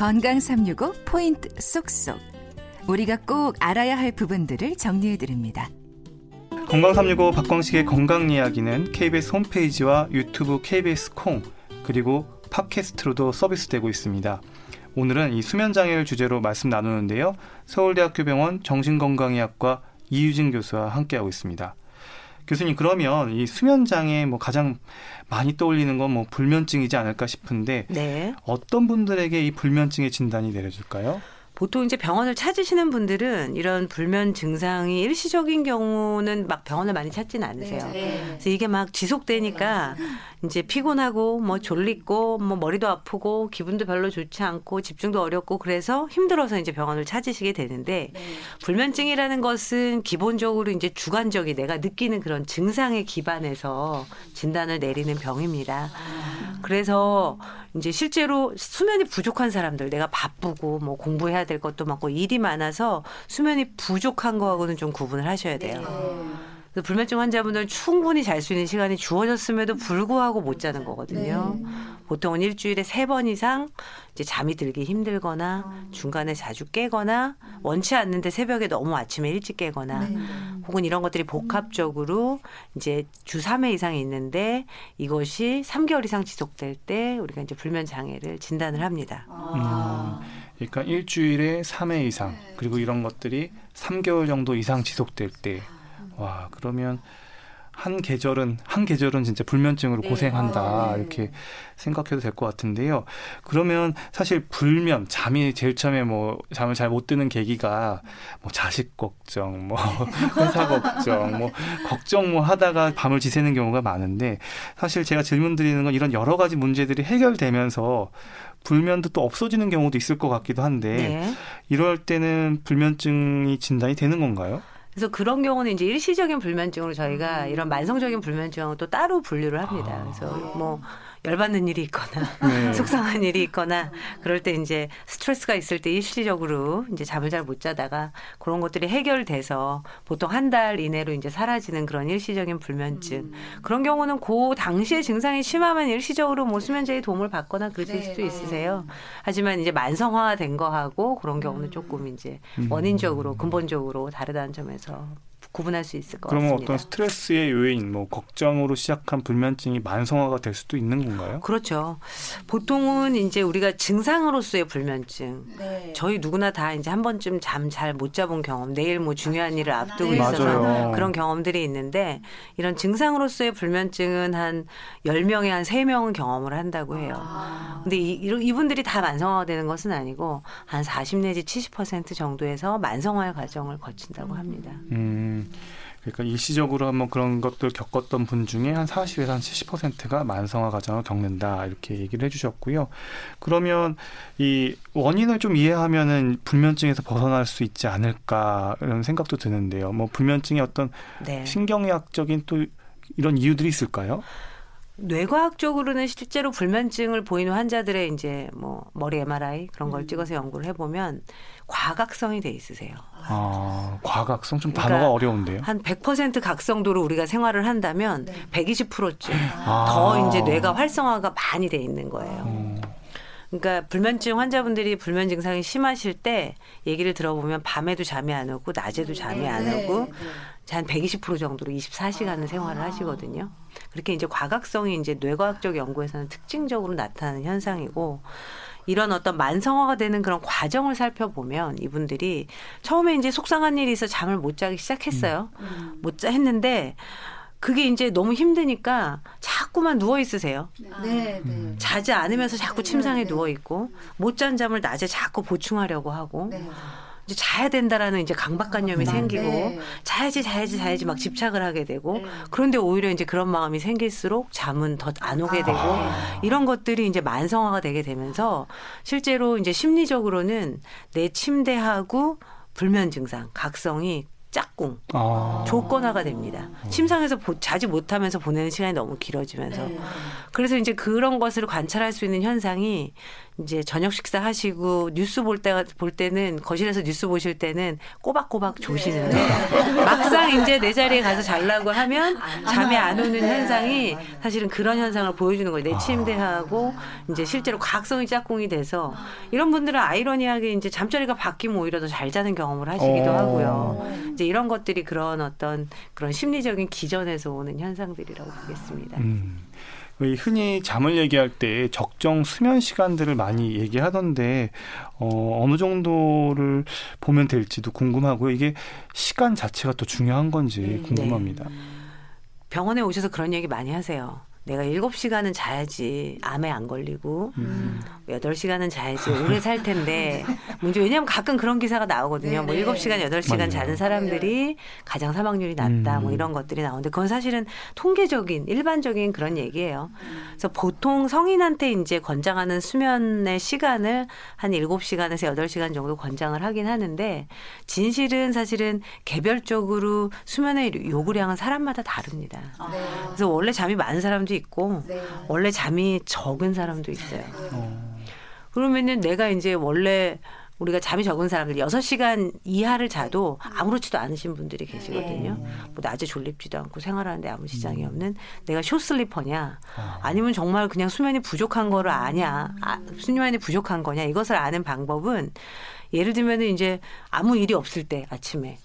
건강 365 포인트 쏙쏙. 우리가 꼭 알아야 할 부분들을 정리해 드립니다. 건강 365 박광식의 건강 이야기는 KBS 홈페이지와 유튜브 KBS 콩 그리고 팟캐스트로도 서비스되고 있습니다. 오늘은 이 수면 장애를 주제로 말씀 나누는데요. 서울대학교 병원 정신건강의학과 이유진 교수와 함께하고 있습니다. 교수님 그러면 이 수면 장애 뭐 가장 많이 떠올리는 건 뭐 불면증이지 않을까 싶은데 네. 어떤 분들에게 이 불면증의 진단이 내려질까요? 보통 이제 병원을 찾으시는 분들은 이런 불면 증상이 일시적인 경우는 막 병원을 많이 찾지는 않으세요. 네. 네. 그래서 이게 막 지속되니까 이제 피곤하고 뭐 졸리고 뭐 머리도 아프고 기분도 별로 좋지 않고 집중도 어렵고 그래서 힘들어서 이제 병원을 찾으시게 되는데 네. 불면증이라는 것은 기본적으로 이제 주관적이 내가 느끼는 그런 증상에 기반해서 진단을 내리는 병입니다. 아. 그래서 이제 실제로 수면이 부족한 사람들 내가 바쁘고 뭐 공부해야 될 것도 많고 일이 많아서 수면이 부족한 거하고는 좀 구분을 하셔야 돼요. 네. 그래서 불면증 환자분들은 충분히 잘 수 있는 시간이 주어졌음에도 불구하고 못 자는 거거든요. 네. 보통은 일주일에 세 번 이상 이제 잠이 들기 힘들거나 아. 중간에 자주 깨거나 원치 않는데 새벽에 너무 아침에 일찍 깨거나 네. 혹은 이런 것들이 복합적으로 이제 주 3회 이상 있는데 이것이 3개월 이상 지속될 때 우리가 이제 불면 장애를 진단을 합니다. 아. 음, 그러니까 일주일에 3회 이상 그리고 이런 것들이 3개월 정도 이상 지속될 때. 와, 그러면 한 계절은 한 계절은 진짜 불면증으로 네. 고생한다 아, 네. 이렇게 생각해도 될 것 같은데요. 그러면 사실 불면 잠이 제일 처음에 뭐 잠을 잘 못 드는 계기가 뭐 자식 걱정, 뭐 회사 걱정, 뭐 걱정 뭐 하다가 밤을 지새는 경우가 많은데 사실 제가 질문 드리는 건 이런 여러 가지 문제들이 해결되면서 불면도 또 없어지는 경우도 있을 것 같기도 한데 네. 이럴 때는 불면증이 진단이 되는 건가요? 그래서 그런 경우는 이제 일시적인 불면증으로 저희가 음. 이런 만성적인 불면증은 또 따로 분류를 합니다. 아. 그래서 뭐 열받는 일이 있거나 네. 속상한 일이 있거나 그럴 때 이제 스트레스가 있을 때 일시적으로 이제 잠을 잘 못 자다가 그런 것들이 해결돼서 보통 한 달 이내로 이제 사라지는 그런 일시적인 불면증 음. 그런 경우는 그 당시에 증상이 심하면 일시적으로 뭐 수면제의 도움을 받거나 그러실 네. 수도 있으세요. 하지만 이제 만성화된 거하고 그런 경우는 음. 조금 이제 음. 원인적으로 근본적으로 다르다는 점에서 구분할 수 있을 것 그러면 같습니다. 어떤 스트레스의 요인, 뭐 걱정으로 시작한 불면증이 만성화가 될 수도 있는 건가요? 그렇죠. 보통은 이제 우리가 증상으로서의 불면증, 네. 저희 누구나 다 이제 한 번쯤 잠 잘 못 자본 경험, 내일 뭐 중요한 일을 앞두고 네. 있어서 맞아요. 그런 경험들이 있는데 이런 증상으로서의 불면증은 한 열명에한 세명은 경험을 한다고 해요. 아. 근데 이, 이분들이 다 만성화가 되는 것은 아니고 한 40 내지 70% 정도에서 만성화의 과정을 거친다고 합니다. 음. 그러니까 일시적으로 한번 그런 것들 겪었던 분 중에 한 40에서 한 70%가 만성화 과정을 겪는다 이렇게 얘기를 해주셨고요. 그러면 이 원인을 좀 이해하면은 불면증에서 벗어날 수 있지 않을까 이런 생각도 드는데요. 뭐 불면증의 어떤 네. 신경의학적인 또 이런 이유들이 있을까요? 뇌과학적으로는 실제로 불면증을 보이는 환자들의 이제 뭐 머리 MRI 그런 걸 음. 찍어서 연구를 해보면 과각성이 돼 있으세요. 아, 과각성 좀 그러니까 단어가 어려운데요. 한 100% 각성도로 우리가 생활을 한다면 네. 120%쯤 아. 더 이제 뇌가 활성화가 많이 돼 있는 거예요. 음. 그러니까 불면증 환자분들이 불면 증상이 심하실 때 얘기를 들어보면 밤에도 잠이 안 오고 낮에도 잠이 안 네. 오고 네. 한120% 정도로 24시간을 생활을 하시거든요. 그렇게 이제 과각성이 이제 뇌과학적 연구에서는 특징적으로 나타나는 현상이고 이런 어떤 만성화가 되는 그런 과정을 살펴보면 이분들이 처음에 이제 속상한 일이 있어 잠을 못 자기 시작했어요. 음. 못자 했는데 그게 이제 너무 힘드니까 자꾸만 누워 있으세요. 네, 네. 음. 자지 않으면서 자꾸 침상에 네, 네. 누워 있고 못 잔 잠을 낮에 자꾸 보충하려고 하고 네. 이제 자야 된다라는 이제 강박관념이 아, 생기고 네. 자야지 자야지 자야지 막 집착을 하게 되고 네. 그런데 오히려 이제 그런 마음이 생길수록 잠은 더 안 오게 되고 아. 이런 것들이 이제 만성화가 되게 되면서 실제로 이제 심리적으로는 내 침대하고 불면 증상, 각성이 짝꿍, 아. 조건화가 됩니다. 침상에서 보, 자지 못하면서 보내는 시간이 너무 길어지면서. 네. 그래서 이제 그런 것을 관찰할 수 있는 현상이 이제 저녁 식사 하시고 뉴스 볼 때 볼 때는 거실에서 뉴스 보실 때는 꼬박꼬박 네. 조시는데 막상 이제 내 자리에 가서 잘라고 하면 잠이 안 오는 현상이 사실은 그런 현상을 보여주는 거예요. 내 침대하고 이제 실제로 과학성이 짝꿍이 돼서 이런 분들은 아이러니하게 이제 잠자리가 바뀌면 오히려 더 잘 자는 경험을 하시기도 어. 하고요. 이제 이런 것들이 그런 어떤 그런 심리적인 기전에서 오는 현상들이라고 보겠습니다. 음. 이 흔히 잠을 얘기할 때 적정 수면 시간들을 많이 얘기하던데 어, 어느 정도를 보면 될지도 궁금하고요. 이게 시간 자체가 또 중요한 건지 네. 궁금합니다. 병원에 오셔서 그런 얘기 많이 하세요. 내가 7시간은 자야지 암에 안 걸리고 음. 8시간은 자야지 오래 살 텐데 문제 왜냐하면 가끔 그런 기사가 나오거든요. 뭐 네네. 7시간, 8시간 맞아요. 자는 사람들이 가장 사망률이 낮다. 뭐 음. 이런 것들이 나오는데 그건 사실은 통계적인 일반적인 그런 얘기예요. 그래서 보통 성인한테 이제 권장하는 수면의 시간을 한 7시간에서 8시간 정도 권장을 하긴 하는데 진실은 사실은 개별적으로 수면의 요구량은 사람마다 다릅니다. 네. 그래서 원래 잠이 많은 사람도 있고 네. 원래 잠이 적은 사람도 있어요. 어. 그러면은 내가 이제 원래 우리가 잠이 적은 사람들 6시간 이하를 자도 아무렇지도 않으신 분들이 계시거든요. 뭐 낮에 졸립지도 않고 생활하는데 아무 지장이 없는 내가 쇼슬리퍼냐 아니면 정말 그냥 수면이 부족한 거를 아냐 아, 수면이 부족한 거냐 이것을 아는 방법은 예를 들면은 이제 아무 일이 없을 때 아침에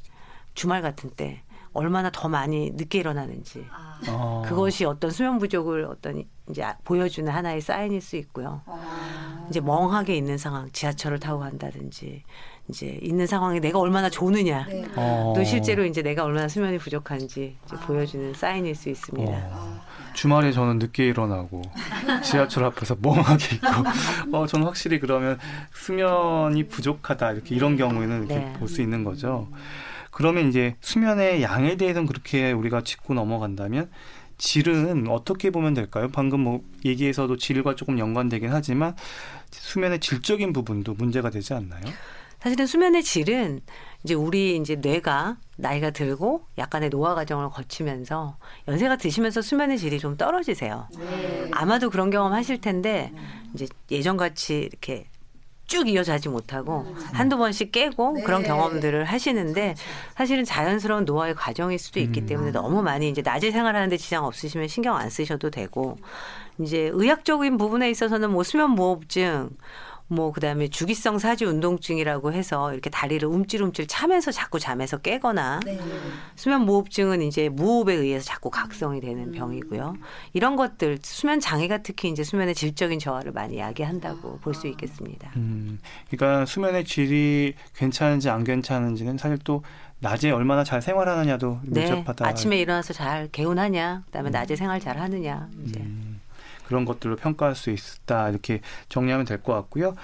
주말 같은 때 얼마나 더 많이 늦게 일어나는지 어. 그것이 어떤 수면 부족을 어떤 이제 보여주는 하나의 사인일 수 있고요. 어. 이제 멍하게 있는 상황, 지하철을 타고 간다든지 이제 있는 상황에 내가 얼마나 조느냐. 네. 어. 또 실제로 이제 내가 얼마나 수면이 부족한지 이제 보여주는 사인일 수 있습니다. 어. 주말에 저는 늦게 일어나고 지하철 앞에서 멍하게 있고 어 저는 확실히 그러면 수면이 부족하다 이렇게 이런 경우에는 이렇게 네. 볼수 있는 거죠. 그러면 이제 수면의 양에 대해서는 그렇게 우리가 짚고 넘어간다면 질은 어떻게 보면 될까요? 방금 뭐 얘기에서도 질과 조금 연관되긴 하지만 수면의 질적인 부분도 문제가 되지 않나요? 사실은 수면의 질은 이제 우리 이제 뇌가 나이가 들고 약간의 노화 과정을 거치면서 연세가 드시면서 수면의 질이 좀 떨어지세요. 네. 아마도 그런 경험 하실 텐데 이제 예전 같이 이렇게 쭉 이어자지 못하고 한두 번씩 깨고 네. 그런 경험들을 하시는데 사실은 자연스러운 노화의 과정일 수도 있기 음. 때문에 너무 많이 이제 낮에 생활하는데 지장 없으시면 신경 안 쓰셔도 되고 이제 의학적인 부분에 있어서는 뭐 수면 무호흡증 뭐 그다음에 주기성 사지 운동증이라고 해서 이렇게 다리를 움찔움찔 차면서 자꾸 잠에서 깨거나 네. 수면 무호흡증은 이제 무호흡에 의해서 자꾸 각성이 되는 병이고요. 이런 것들 수면 장애가 특히 이제 수면의 질적인 저하를 많이 야기한다고 볼 수 있겠습니다. 음, 그러니까 수면의 질이 괜찮은지 안 괜찮은지는 사실 또 낮에 얼마나 잘 생활하느냐도 네, 밀접하다. 아침에 일어나서 잘 개운하냐, 그다음에 낮에 생활 잘 하느냐, 이제 음, 그런 것들로 평가할 수 있다 이렇게 정리하면 될 것 같고요.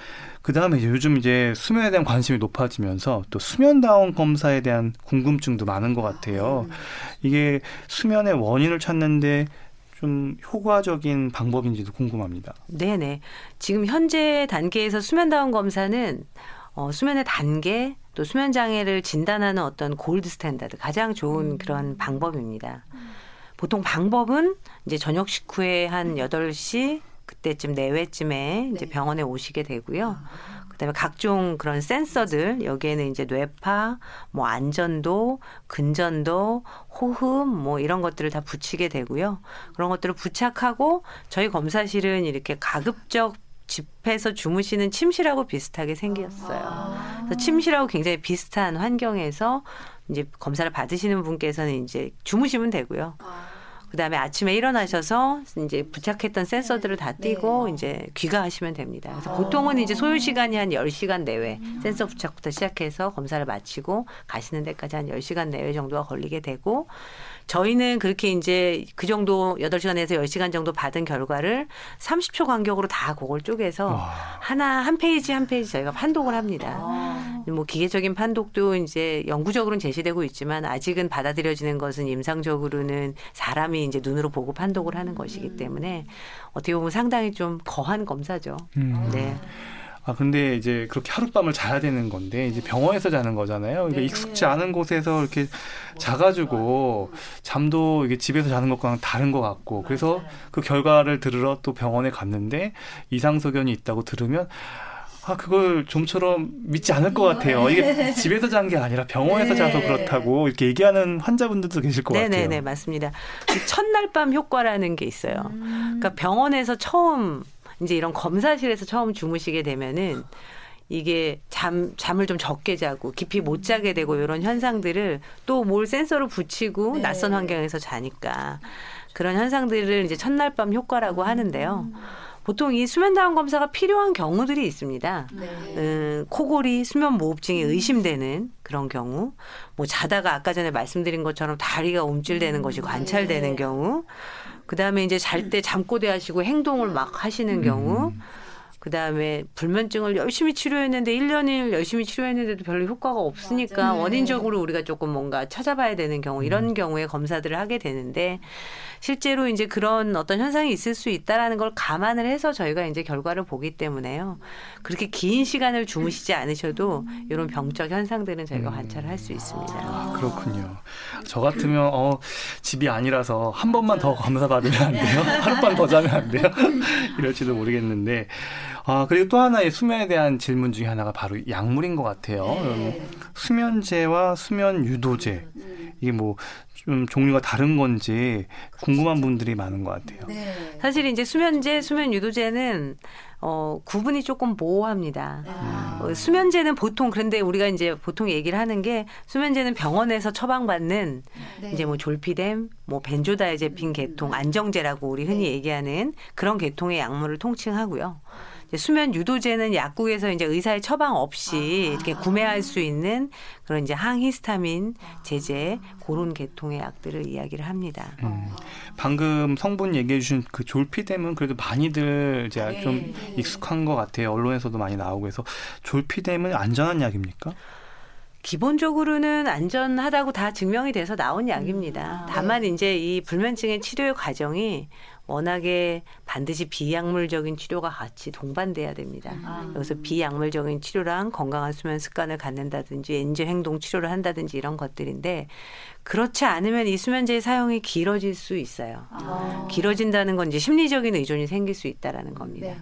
그 다음에 이제 요즘 이제 수면에 대한 관심이 높아지면서 또 수면다운 검사에 대한 궁금증도 많은 것 같아요. 이게 수면의 원인을 찾는데 좀 효과적인 방법인지도 궁금합니다. 네네. 지금 현재 단계에서 수면다원 검사는 어, 수면의 단계 또 수면 장애를 진단하는 어떤 gold standard 가장 좋은 그런 방법입니다. 보통 방법은 이제 저녁 식후에 한 8시 그때쯤 내외쯤에 이제 네. 병원에 오시게 되고요. 그다음에 각종 그런 센서들 여기에는 이제 뇌파, 뭐 안전도, 근전도, 호흡 뭐 이런 것들을 다 붙이게 되고요. 그런 것들을 부착하고 저희 검사실은 이렇게 가급적 집에서 주무시는 침실하고 비슷하게 생겼어요. 그래서 침실하고 굉장히 비슷한 환경에서 이제 검사를 받으시는 분께서는 이제 주무시면 되고요. 그다음에 아침에 일어나셔서 이제 부착했던 센서들을 다 띄고 이제 귀가하시면 됩니다. 그래서 보통은 이제 소요 시간이 한 10시간 내외 센서 부착부터 시작해서 검사를 마치고 가시는 데까지 한 10시간 내외 정도가 걸리게 되고 저희는 그렇게 이제 그 정도 8시간에서 10시간 정도 받은 결과를 30초 간격으로 다 그걸 쪼개서 와. 하나 한 페이지 한 페이지 저희가 판독을 합니다. 뭐 기계적인 판독도 이제 연구적으로는 제시되고 있지만 아직은 받아들여지는 것은 임상적으로는 사람이 이제 눈으로 보고 판독을 하는 것이기 때문에 어떻게 보면 상당히 좀 거한 검사죠. 음. 네. 아 근데 이제 그렇게 하룻밤을 자야 되는 건데 이제 병원에서 자는 거잖아요. 그러니까 네. 익숙지 않은 곳에서 이렇게 자가지고 잠도 이게 집에서 자는 것과는 다른 것 같고 그래서 그 결과를 들으러 또 병원에 갔는데 이상 소견이 있다고 들으면 아 그걸 좀처럼 믿지 않을 것 같아요. 이게 네. 집에서 잔 게 아니라 병원에서 네. 자서 그렇다고 이렇게 얘기하는 환자분들도 계실 것 네네네, 같아요. 네네 맞습니다. 첫날 밤 효과라는 게 있어요. 음. 그러니까 병원에서 처음 이제 이런 검사실에서 처음 주무시게 되면은 이게 잠 잠을 좀 적게 자고 깊이 못 자게 되고 이런 현상들을 또 뭘 센서를 붙이고 네. 낯선 환경에서 자니까 그런 현상들을 이제 첫날 밤 효과라고 하는데요. 음. 보통 이 수면 다운 검사가 필요한 경우들이 있습니다. 네. 음, 코골이, 수면 무호흡증이 의심되는 그런 경우, 뭐 자다가 아까 전에 말씀드린 것처럼 다리가 움찔대는 것이 관찰되는 네. 경우, 그 다음에 이제 잘 때 잠꼬대 하시고 행동을 막 하시는 경우, 음. 그 다음에 불면증을 열심히 치료했는데 1년을 열심히 치료했는데도 별로 효과가 없으니까 맞아요. 원인적으로 우리가 조금 뭔가 찾아봐야 되는 경우, 이런 음. 경우에 검사들을 하게 되는데 실제로 이제 그런 어떤 현상이 있을 수 있다라는 걸 감안을 해서 저희가 이제 결과를 보기 때문에요. 그렇게 긴 시간을 주무시지 않으셔도 이런 병적 현상들은 저희가 음. 관찰을 할 수 있습니다. 아, 그렇군요. 저 같으면 어, 집이 아니라서 한 번만 더 검사 받으면 안 돼요? 하룻밤 더 자면 안 돼요? 이럴지도 모르겠는데 아, 그리고 또 하나의 수면에 대한 질문 중에 하나가 바로 약물인 것 같아요. 네. 수면제와 수면 유도제. 이게 뭐 좀 종류가 다른 건지 궁금한 분들이 많은 것 같아요. 네. 사실 이제 수면제, 수면 유도제는 어, 구분이 조금 모호합니다. 아. 어, 수면제는 보통 그런데 우리가 이제 보통 얘기를 하는 게 수면제는 병원에서 처방받는 네. 이제 뭐 졸피뎀, 뭐 벤조다이제핀 음. 계통, 안정제라고 우리 흔히 네. 얘기하는 그런 계통의 약물을 통칭하고요. 수면 유도제는 약국에서 이제 의사의 처방 없이 아. 이렇게 구매할 수 있는 그런 이제 항히스타민 제제 그런 계통의 약들을 이야기를 합니다. 음. 방금 성분 얘기해 주신 그 졸피뎀은 그래도 많이들 이제 네. 좀 익숙한 것 같아요. 언론에서도 많이 나오고 해서 졸피뎀은 안전한 약입니까? 기본적으로는 안전하다고 다 증명이 돼서 나온 약입니다. 음. 다만 이제 이 불면증의 치료의 과정이 워낙에 반드시 비약물적인 치료가 같이 동반돼야 됩니다. 음. 그래서 비약물적인 치료랑 건강한 수면 습관을 갖는다든지 엔저 행동 치료를 한다든지 이런 것들인데 그렇지 않으면 이 수면제의 사용이 길어질 수 있어요. 아. 길어진다는 건 이제 심리적인 의존이 생길 수 있다라는 겁니다. 네.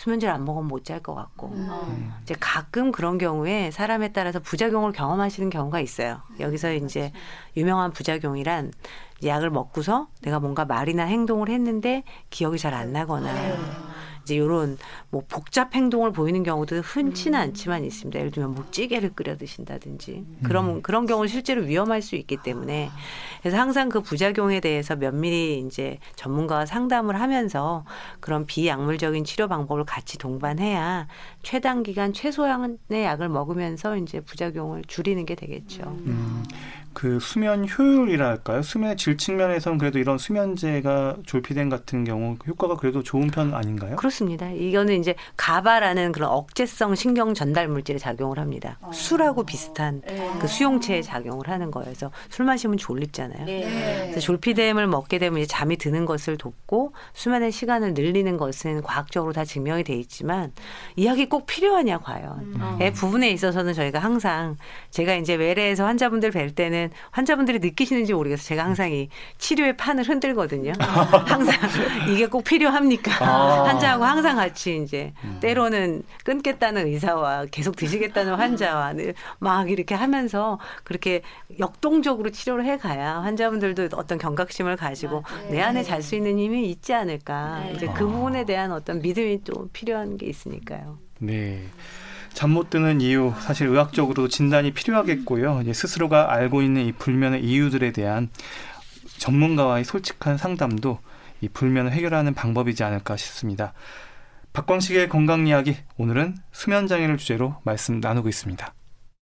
수면제를 안 먹으면 못 잘 것 같고 음. 이제 가끔 그런 경우에 사람에 따라서 부작용을 경험하시는 경우가 있어요. 여기서 이제 유명한 부작용이란 약을 먹고서 내가 뭔가 말이나 행동을 했는데 기억이 잘 안 나거나 네. 이제 이런 뭐 복잡 행동을 보이는 경우도 흔치는 음. 않지만 있습니다. 예를 들면 뭐 찌개를 끓여 드신다든지 음. 그런 그런 경우는 실제로 위험할 수 있기 때문에 그래서 항상 그 부작용에 대해서 면밀히 이제 전문가와 상담을 하면서 그런 비약물적인 치료 방법을 같이 동반해야 최단 기간 최소한의 약을 먹으면서 이제 부작용을 줄이는 게 되겠죠. 음. 그 수면 효율이랄까요? 수면의 질 측면에서는 그래도 이런 수면제가 졸피뎀 같은 경우 효과가 그래도 좋은 편 아닌가요? 그렇습니다. 이거는 이제 가바라는 그런 억제성 신경 전달 물질에 작용을 합니다. 어. 술하고 비슷한 네. 그 수용체에 작용을 하는 거여서 술 마시면 졸립잖아요. 네. 그래서 졸피뎀을 먹게 되면 이제 잠이 드는 것을 돕고 수면의 시간을 늘리는 것은 과학적으로 다 증명이 돼 있지만 이 약이 꼭 필요하냐 과연? 음. 그 부분에 있어서는 저희가 항상 제가 이제 외래에서 환자분들 뵐 때는 때는 환자분들이 느끼시는지 모르겠어요. 제가 항상 이 치료의 판을 흔들거든요. 항상 이게 꼭 필요합니까? 아. 환자하고 항상 같이 이제 음. 때로는 끊겠다는 의사와 계속 드시겠다는 환자와 막 이렇게 하면서 그렇게 역동적으로 치료를 해 가야 환자분들도 어떤 경각심을 가지고 네. 내 안에 잘 수 있는 힘이 있지 않을까. 네. 이제 그 부분에 대한 어떤 믿음이 또 필요한 게 있으니까요. 네. 잠 못 드는 이유 사실 의학적으로 진단이 필요하겠고요. 이제 스스로가 알고 있는 이 불면의 이유들에 대한 전문가와의 솔직한 상담도 이 불면을 해결하는 방법이지 않을까 싶습니다. 박광식의 건강 이야기 오늘은 수면 장애를 주제로 말씀 나누고 있습니다.